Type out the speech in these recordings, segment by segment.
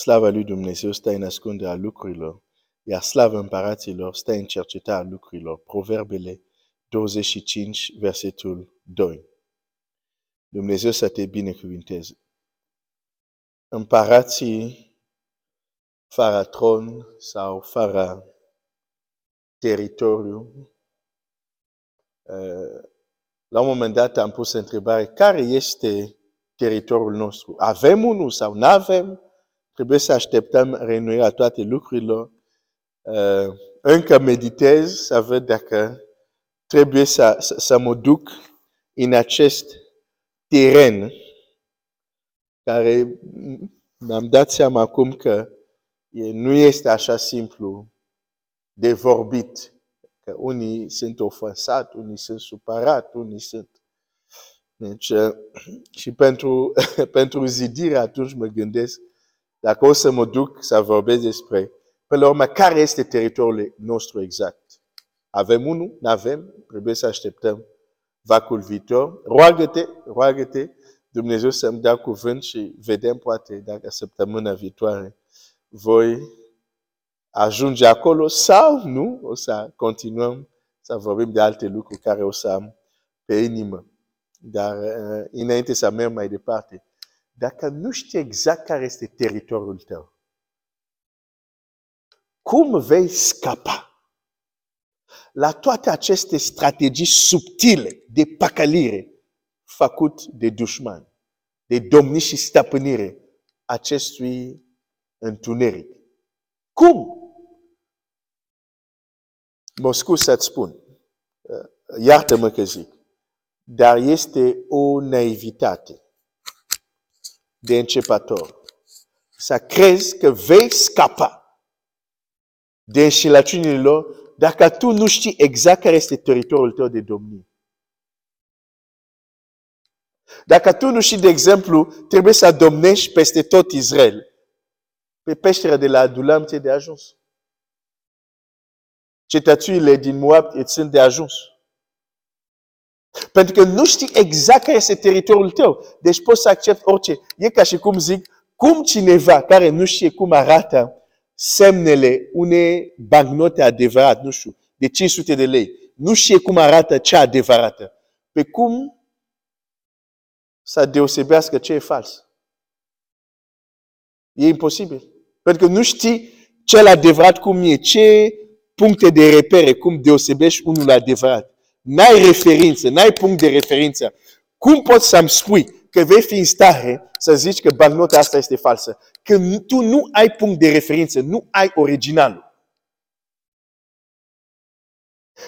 Slava lui Dumnezeu stă în ascunderea lucrurilor, iar slava împăraților stă în cercetarea lucrurilor. Proverbele 25, versetul 2. Dumnezeu să te binecuvinteze. Împărații fără tron sau fără teritoriu. Uh, la un moment dat am pus întrebare, care este teritoriul nostru? Avem unul sau nu avem? Trebuie să așteptăm renuirea toate lucrurilor. Uh, încă meditez să văd dacă trebuie să, să, să mă duc în acest teren care mi-am dat seama acum că nu este așa simplu de vorbit. Că unii sunt ofensat, unii sunt supărat, unii sunt... Deci, uh, și pentru, pentru zidire atunci mă gândesc dacă o să mă duc să vorbesc despre, pe la urmă, care este teritoriul nostru exact? Avem unul? Nu avem? Trebuie să așteptăm vacul viitor. Roagă-te, roagă-te, Dumnezeu să-mi dea cuvânt și vedem poate dacă săptămâna viitoare voi ajunge acolo sau nu, o să continuăm să vorbim de alte lucruri care o să am pe inimă. Dar uh, înainte să merg mai departe, dacă nu știi exact care este teritoriul tău, cum vei scapa la toate aceste strategii subtile de pacalire făcut de dușman, de domni și stăpânire acestui întuneric? Cum? Mă scuz să-ți spun, iartă-mă că zic, dar este o naivitate de începător. Să crezi că vei scapa de înșelăciunile lor dacă tu nu știi exact care este teritoriul tău de domnie. Dacă tu nu știi, de exemplu, trebuie să domnești peste tot Israel, pe peștera de la Adulam ți de ajuns. Cetățurile din Moab îți sunt de ajuns. Pentru că nu știi exact care este teritoriul tău. Deci poți să accepti orice. E ca și cum zic, cum cineva care nu știe cum arată semnele unei bancnote adevărat, nu știu, de 500 de lei, nu știe cum arată cea adevărată. Pe cum să deosebească ce e fals? E imposibil. Pentru că nu știi cel adevărat cum e, ce puncte de repere, cum deosebești unul adevărat n-ai referință, n-ai punct de referință, cum poți să-mi spui că vei fi în stare să zici că bancnota asta este falsă? Că tu nu ai punct de referință, nu ai originalul.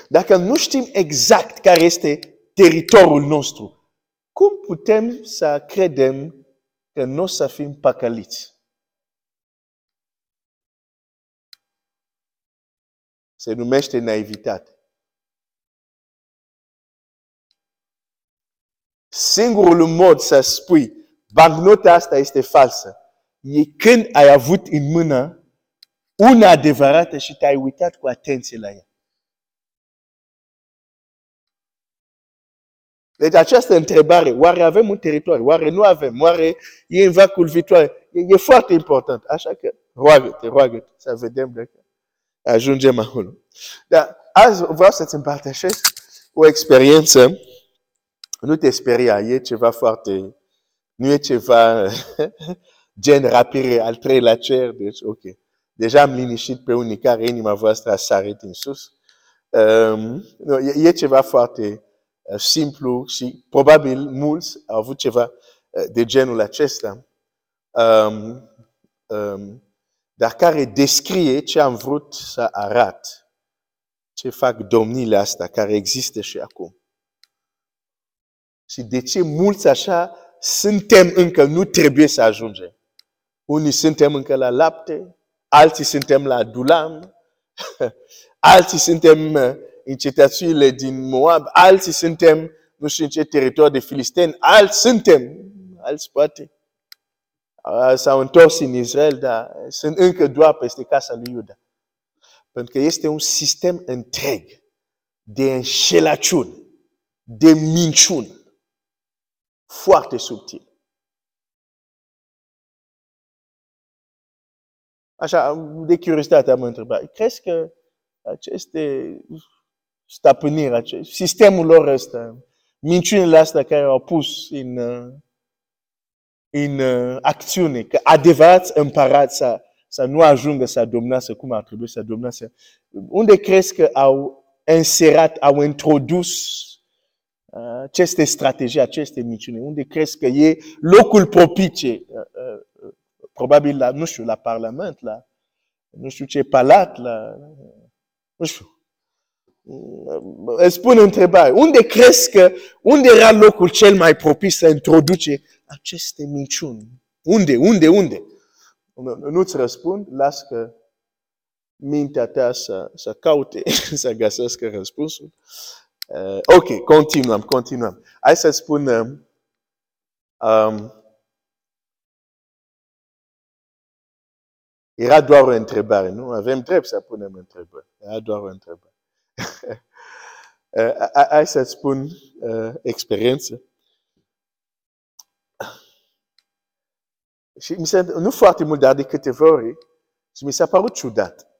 Dacă nu știm exact care este teritoriul nostru, cum putem să credem că nu o să fim păcăliți? Se numește naivitate. Singurul mod să spui bancnota asta este falsă e când ai avut în mână una adevărată și te-ai uitat cu atenție la ea. Deci această întrebare, oare avem un teritoriu, oare nu avem, oare e în vacul viitoare, e, e foarte important. Așa că roagă-te, roagă-te, să vedem dacă ajungem acolo. Dar azi vreau să-ți împărtășesc o experiență nu te speria, e ceva foarte, nu e ceva gen rapire al treilea cer, deci ok. Deja am liniștit pe unii care inima voastră a sărit în sus. Um, no, e, e ceva foarte uh, simplu și probabil mulți au avut ceva uh, de genul acesta. Um, um, dar care descrie ce am vrut să arat, ce fac domnile astea care există și acum. Și de ce mulți așa suntem încă, nu trebuie să ajungem. Unii suntem încă la lapte, alții suntem la Dulam, alții suntem uh, în cetățurile din Moab, alții suntem nu știu în ce teritoriu de filisteni, alți suntem, alți poate. S-au întors în Israel, dar sunt încă doar peste casa lui Iuda. Pentru că este un sistem întreg de înșelăciuni, de minciuni foarte subtil. așa, de curiozitate am întrebat, crezi că aceste stăpâniri, acest, sistemul lor ăsta, minciunile astea care au pus în, în acțiune, că adevărați împărați să, să nu ajungă să domnească cum ar trebui să domnească, unde crezi că au inserat, au introdus aceste strategii, aceste minciuni? Unde crezi că e locul propice? Probabil la, nu știu, la Parlament, la nu știu ce palat, la, nu știu. Îți pun întrebare. Unde crezi că, unde era locul cel mai propice să introduce aceste minciuni? Unde, unde, unde? Nu-ți răspund, las că mintea ta să, să caute, să găsească răspunsul. Uh, ok, continuăm, continuăm. Hai să spun um, era doar o întrebare, nu? Avem drept să punem întrebări. Era doar o întrebare. uh, hai să spun uh, experiență. Și mi se, nu foarte mult, dar de câteva ori, și mi s-a părut ciudat.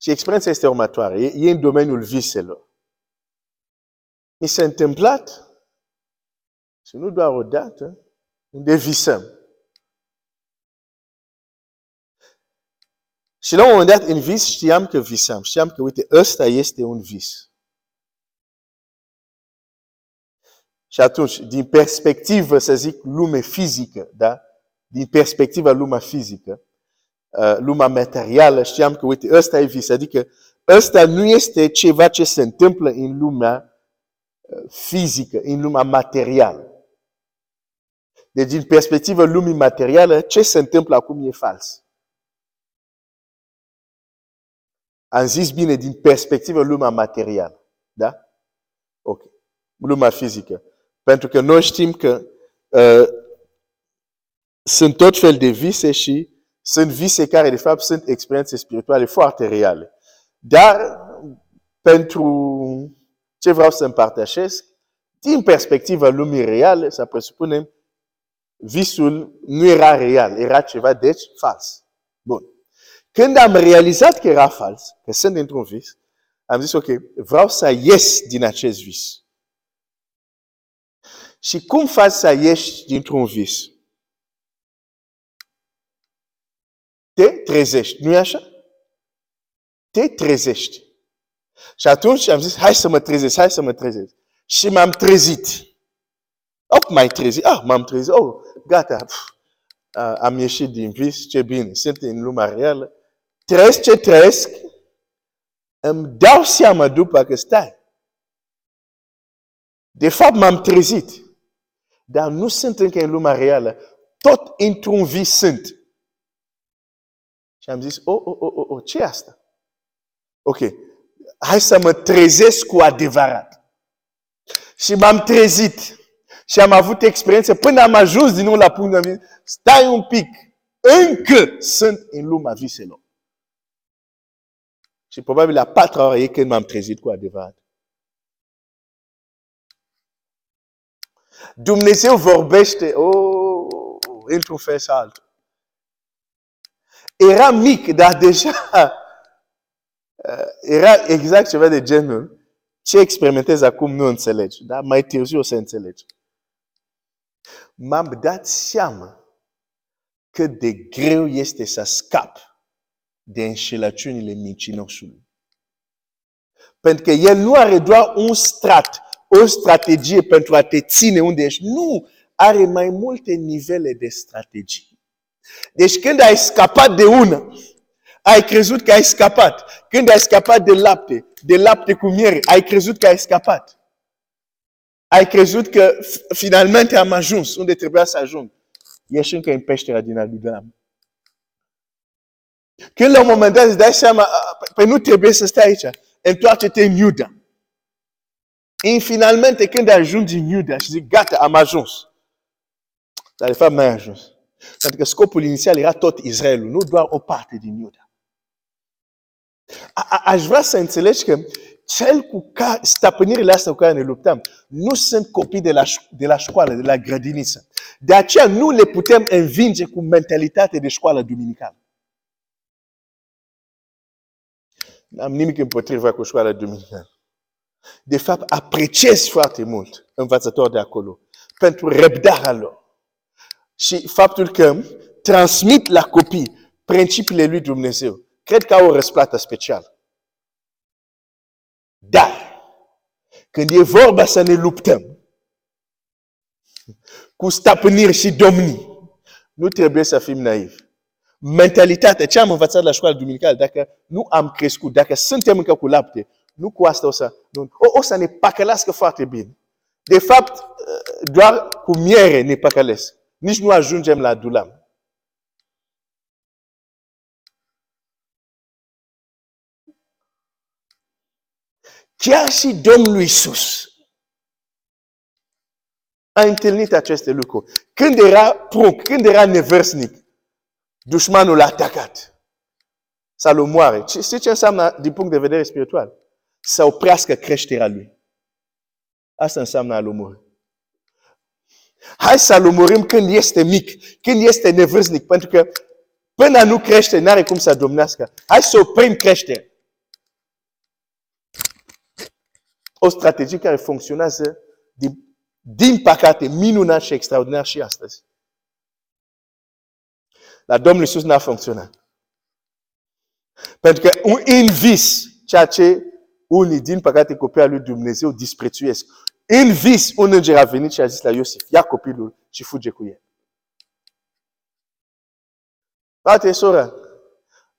Și experiența este următoare. E, e în domeniul viselor. Mi s-a întâmplat, și nu doar o dată, unde visăm. Și la un moment dat, în vis, știam că visam. Știam că, uite, ăsta este un vis. Și atunci, din perspectivă, să zic, lume fizică, da? Din perspectiva lumea fizică, uh, lumea materială, știam că, uite, ăsta e vis. Adică, ăsta nu este ceva ce se întâmplă în lumea uh, fizică, în lumea materială. Deci, din perspectiva lumii materială, ce se întâmplă acum e fals. Am zis bine din perspectiva lumea materială. Da? Ok. Lumea fizică. Pentru că noi știm că uh, sunt tot fel de vise și sunt vise care, de fapt, sunt experiențe spirituale foarte reale. Dar, pentru ce vreau să împărtășesc, din perspectiva lumii reale, să presupunem, visul nu era real, era ceva, deci, fals. Bun. Când am realizat că era fals, că sunt într-un vis, am zis, ok, vreau să ies din acest vis. Și cum faci să ieși dintr-un vis? Te trezești, nu-i așa? Te trezești. Și atunci am zis, hai să mă trezesc, hai să mă trezesc. Și m-am trezit. Oh, mai trezit. Ah, m-am trezit. Oh, gata. Pf, am ieșit din vis, ce bine. Sunt în lumea reală trăiesc ce trăiesc, îmi dau seama după că stai. De fapt, m-am trezit. Dar nu sunt încă în lumea reală. Tot într-un vis sunt. Și am zis, oh, oh, oh, oh, oh ce asta? Ok, hai să mă trezesc cu adevărat. Și m-am trezit. Și am avut experiență până am ajuns din nou la stai un pic, încă sunt în lumea viselor. Și probabil la patru ore e când m-am trezit cu adevărat. Dumnezeu vorbește, oh, într-un fel sau altul. Era mic, dar deja uh, era exact ceva de genul. Ce experimentez acum nu înțelegi, dar mai târziu o să înțelegi. M-am dat seama cât de greu este să scap de înșelăciunile mincinosului. Pentru că el nu are doar un strat, o strategie pentru a te ține unde ești. Nu! Are mai multe nivele de strategii. Deci când ai scăpat de una, ai crezut că ai scăpat. Când ai scăpat de lapte, de lapte cu miere, ai crezut că ai scăpat. Ai crezut că finalmente am ajuns unde trebuia să ajung. Ești încă în peștera din Adulam. Când la un moment dat îți dai seama, păi nu trebuie să stai aici, întoarce-te în Iuda. Și finalmente când ajungi în Iuda și zic, gata, am ajuns. Dar de fapt n-ai ajuns. Pentru că scopul inițial era tot Israelul, nu doar o parte din Iuda. A, aș vrea să înțelegi că cel cu care, stăpânirile astea cu care ne luptăm, nu sunt copii de la, de la școală, de la grădiniță. De aceea nu le putem învinge cu mentalitate de școală duminicală. N-am nimic împotriva cu școala duminicală. De fapt, apreciez foarte mult învățători de acolo pentru răbdarea lor. Și faptul că transmit la copii principiile lui Dumnezeu. Cred că au o răsplată specială. Dar, când e vorba să ne luptăm cu stăpâniri și domnii, nu trebuie să fim naivi. Mentalitatea, ce am învățat la școala duminicală, dacă nu am crescut, dacă suntem încă cu lapte, nu cu asta o să, nu, o, o să ne păcălească foarte bine. De fapt, doar cu miere ne păcălesc. Nici nu ajungem la dulam. Chiar și Domnul Iisus a întâlnit aceste lucruri. Când era prunc, când era neversnic, dușmanul l-a atacat. Să-l omoare. Știți ce înseamnă din punct de vedere spiritual? Să oprească creșterea lui. Asta înseamnă a-l omori. Hai să-l omorim când este mic, când este nevârstnic, pentru că până nu crește, n-are cum să domnească. Hai să oprim creșterea. O strategie care funcționează din, din păcate minunat și extraordinar și astăzi. La Domnul Iisus n-a funcționat. Pentru că un vis, ceea ce unii din păcate copii al lui Dumnezeu disprețuiesc. În vis, un înger a venit și a zis la Iosif, ia copilul și fuge cu el. Frate, soră,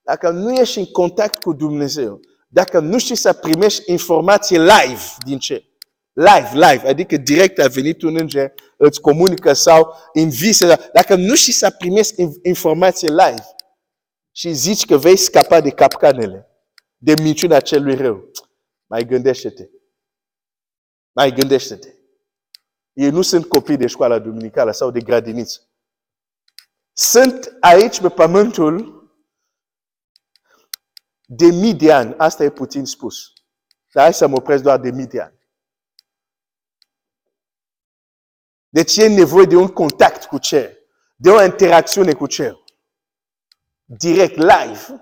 dacă nu ești în contact cu Dumnezeu, dacă nu știi să primești informație live din ce? Live, live, adică direct a venit un înger, îți comunică sau în vise. Dacă nu știi să primești informație live și zici că vei scapa de capcanele, de minciuna celui rău, mai gândește-te. Mai gândește-te. Ei nu sunt copii de școala duminicală sau de grădiniță. Sunt aici pe pământul de mii de ani. Asta e puțin spus. Dar hai să mă opresc doar de mii de ani. Deci e nevoie de un contact cu cer. De o interacțiune cu cer. Direct, live.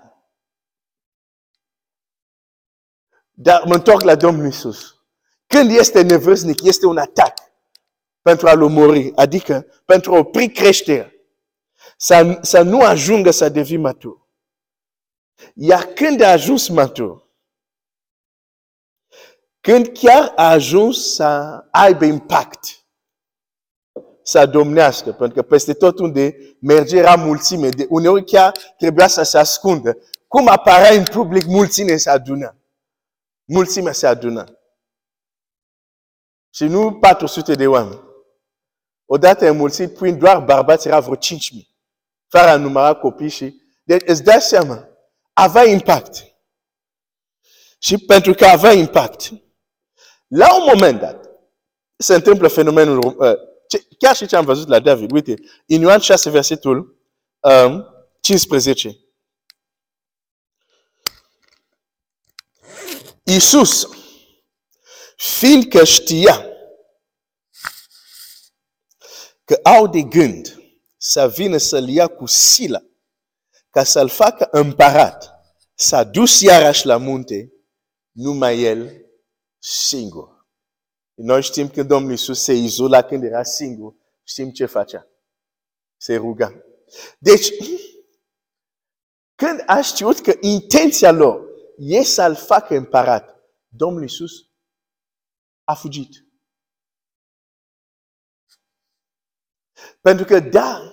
Dar mă întorc la Domnul Iisus. Când este nevăznic, este un atac pentru a-l omori, adică pentru a opri creșterea. Să, să nu ajungă să devii matur. Iar când a ajuns matur, când chiar a ajuns să aibă impact, să domnească, pentru că peste tot unde merge era mulțime, de uneori chiar trebuia să se ascundă. Cum apărea în public, mulțime se adună. Mulțimea se adună. Și nu 400 de oameni. Odată înmulțit, prin doar bărbați era vreo 5.000. Fără a număra copii și... Deci îți dai seama, avea impact. Și pentru că avea impact, la un moment dat, se întâmplă fenomenul, uh, chiar și ce am văzut la David, uite, în Ioan 6, versetul um, 15. Iisus, fiindcă știa că au de gând să vină să-l ia cu sila ca să-l facă împărat, s-a dus iarăși la munte, numai el singur. Noi știm că Domnul Iisus se izola când era singur. Știm ce facea. Se ruga. Deci, când a știut că intenția lor e să-l facă împărat, Domnul Iisus a fugit. Pentru că, da,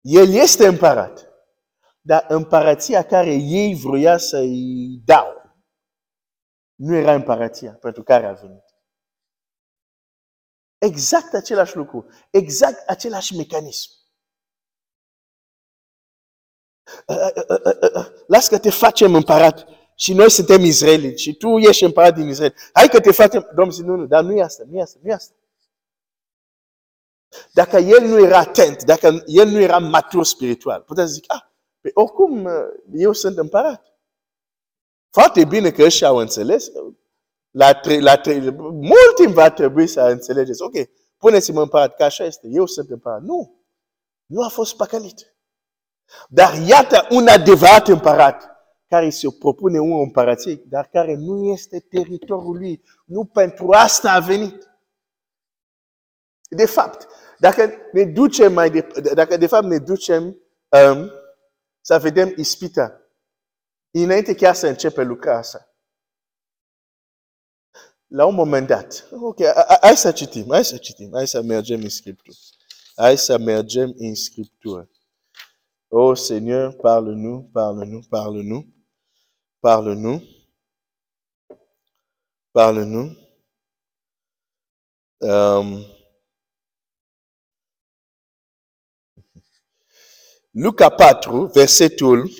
el este împărat, dar împărația care ei vroia să-i dau, nu era împărația pentru care a venit. Exact același lucru, exact același mecanism. Lasă că te facem împărat și noi suntem Israeliți și tu ești împărat din Israel. Hai că te facem... Domnul zice, nu, nu, dar nu e asta, nu e asta, nu e asta. Dacă el nu era atent, dacă el nu era matur spiritual, puteți zic, ah, pe oricum eu sunt împărat. Foarte bine că ăștia au înțeles. La, tre- la tre- mult timp va trebui să înțelegeți. Ok, puneți-mă împărat, că așa este. Eu sunt împărat. Nu. Nu a fost păcălit. Dar iată un adevărat împărat care se propune un împărație, dar care nu este teritoriul lui. Nu pentru asta a venit. De fapt, dacă ne ducem mai de, dacă de fapt ne ducem um, să vedem ispita, înainte chiar să începe lucra asta. La un moment dat, ok, hai să citim, hai să citim, hai să mergem în Scriptură. Hai să mergem în Scriptură. Oh Seigneur, parle-nous, parle-nous, parle-nous, parle-nous, parle-nous. Um, Luca 4, versetul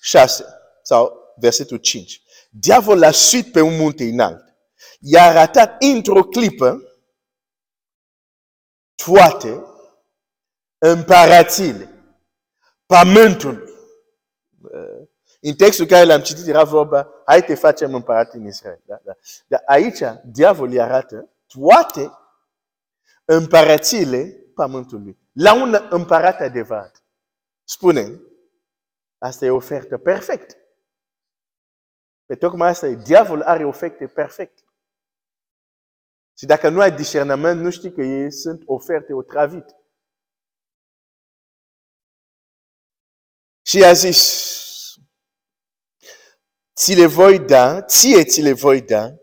6 sau versetul 5. Diavol l-a suit pe un munte înalt. I-a arătat într-o clipă toate împărațiile pământului. În textul care l-am citit era vorba, hai te facem împărat în Israel. Da? Da. Dar aici, diavolul îi arată toate împărațiile pământului. La un împărat adevărat. Spune, asta e ofertă perfectă. Pe tocmai asta e, diavolul are oferte perfecte. Și dacă nu ai discernământ, nu știi că ei sunt oferte otravite. Și a zis, ți le voi da, ție ți le voi da,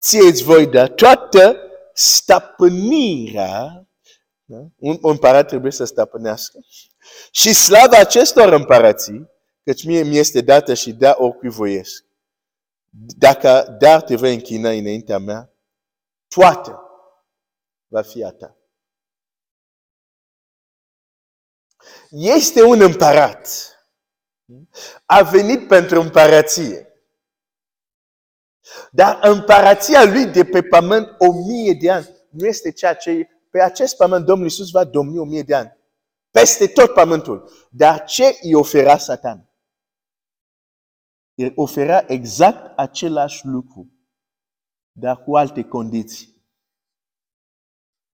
ție îți voi da toată stăpânirea, da? un împărat trebuie să stăpânească, și slava acestor împărații, căci mie mi este dată și da oricui voiesc. Dacă dar te vei închina înaintea mea, toată va fi a ta. Este un împărat. A venit pentru împărație. Dar împărația lui de pe pământ o mie de ani nu este ceea ce pe acest pământ Domnul Iisus va domni o mie de ani. Peste tot pământul. Dar ce îi ofera Satan? El ofera exact același lucru, dar cu alte condiții.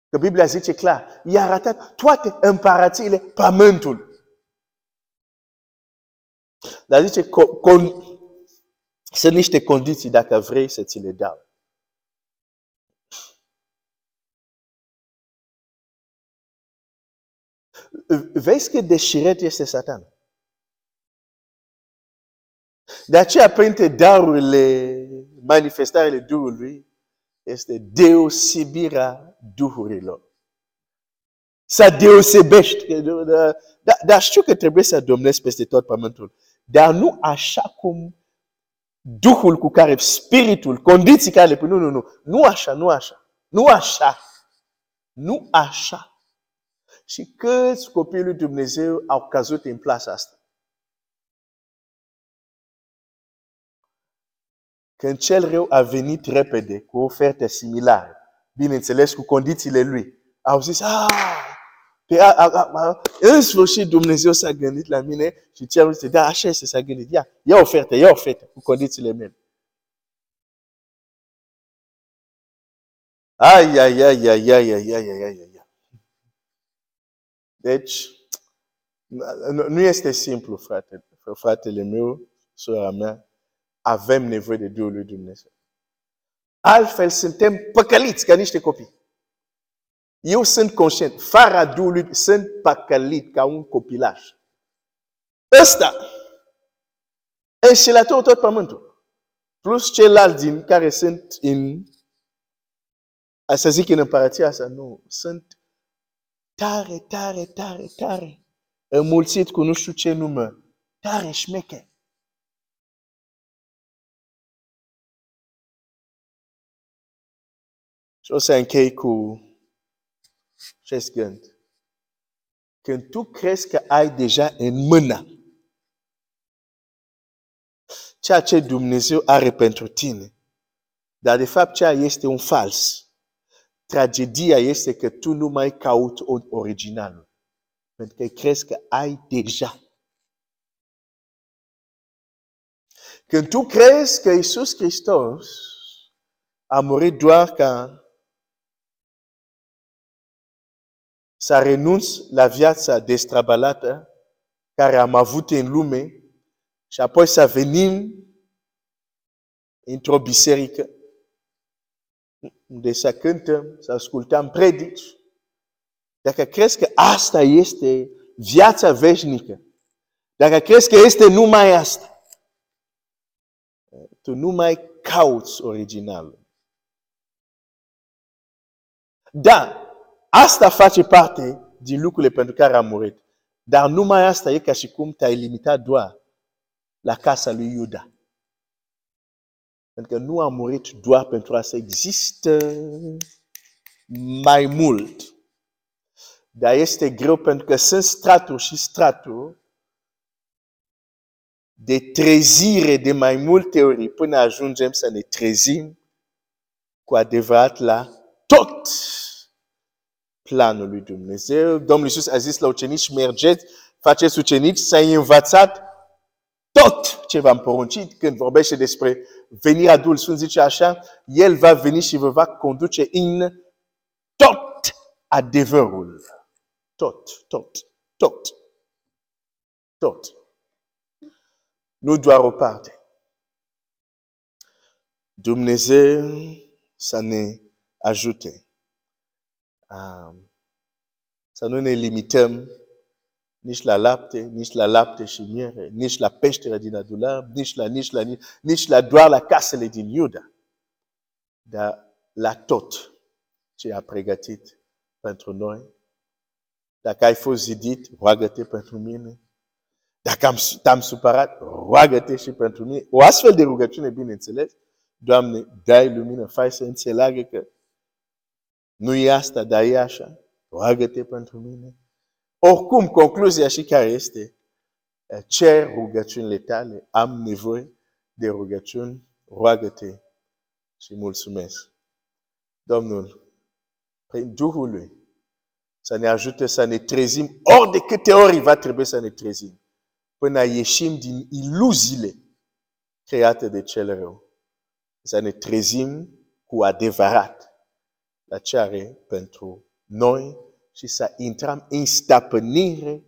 Că Biblia zice clar, i-a arătat toate împărațiile pământului. Dar zice, con, sunt niște condiții dacă vrei să ți le dau. Vezi că deșiret este Satan. De aceea, printre darurile, manifestările Duhului, este deosebirea Duhurilor. Să deosebești. Dar, dar știu că trebuie să domnesc peste tot pământul. Dar nu așa cum Duhul cu care, spiritul, condiții care le pun. Nu, nu, nu. Nu așa, nu așa. Nu așa. Nu așa. Și câți copiii lui Dumnezeu au căzut în plasa asta? Când cel rău a venit repede cu oferte similare, bineînțeles cu condițiile lui, au zis, ah, sfârșit Dumnezeu s-a gândit la mine și cel zice, da, așa este, s-a gândit, ia, ia ofertă, ia ofertă cu condițiile mele. Ai, ai, ai, ai, ai, ai, ai, ai, ai, ai. Deci, nu este simplu, frate, fratele meu, sora mea, avem nevoie de Duhul lui Dumnezeu. Altfel suntem păcăliți ca niște copii. Eu sunt conștient, fără Duhului sunt păcălit ca un copilaj. Ăsta, înșelător tot pământul. Plus ceilalți din care sunt în, să zic în împărăția asta, nu, sunt tare, tare, tare, tare, înmulțit cu nu știu ce nume, tare șmeche. Și o să închei cu acest gând. Când tu crezi că ai deja în mână ceea ce Dumnezeu are pentru tine, dar de fapt ceea este un fals. Tragedia este că tu nu mai cauți originalul. Pentru că crezi că ai deja Când tu crezi că Iisus Hristos a murit doar ca să renunț la viața destrabalată care am avut în lume și apoi să venim într-o biserică unde să cântăm, să ascultăm predici. Dacă crezi că asta este viața veșnică, dacă crezi că este numai asta, tu nu mai cauți originalul. Da, asta face parte din lucrurile pentru care am murit. Dar numai asta e ca și cum te-ai limitat doar la casa lui Iuda. Pentru că nu a murit doar pentru a să există mai mult. Dar este greu pentru că sunt straturi și straturi de trezire de mai multe ori până ajungem să ne trezim cu adevărat la tot planul lui Dumnezeu. Domnul Iisus a zis la ucenici, mergeți, faceți ucenici, s-a învățat tot ce v-am poruncit când vorbește despre venirea Duhului Sfânt, zice așa, El va veni și vă va conduce în tot adevărul. Tot, tot, tot, tot. Nu doar o parte. Dumnezeu să ne ajute să nu ne limităm nici la lapte, nici la lapte și miere, nici la peștera din adulab, nici la, nici la, nici la doar la casele din Iuda, dar la tot ce a pregătit pentru noi. Dacă ai fost zidit, roagă-te pentru mine. Dacă am, te-am supărat, roagă-te și pentru mine. O astfel de rugăciune, bineînțeles, Doamne, dai lumină, fai să înțeleagă că nu e asta, dar e așa. Roagă-te pentru mine. Oricum, concluzia și care este, cer rugăciunile tale, am nevoie de rugăciuni, roagă-te și mulțumesc. Domnul, prin Duhul lui, să ne ajute să ne trezim ori de câte ori va trebui să ne trezim, până ieșim din iluziile create de cel rău. Să ne trezim cu adevărat la ce are pentru noi și să intrăm în stăpânire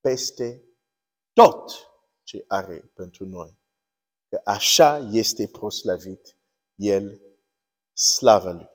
peste tot ce are pentru noi. Că așa este proslavit El, slavă Lui.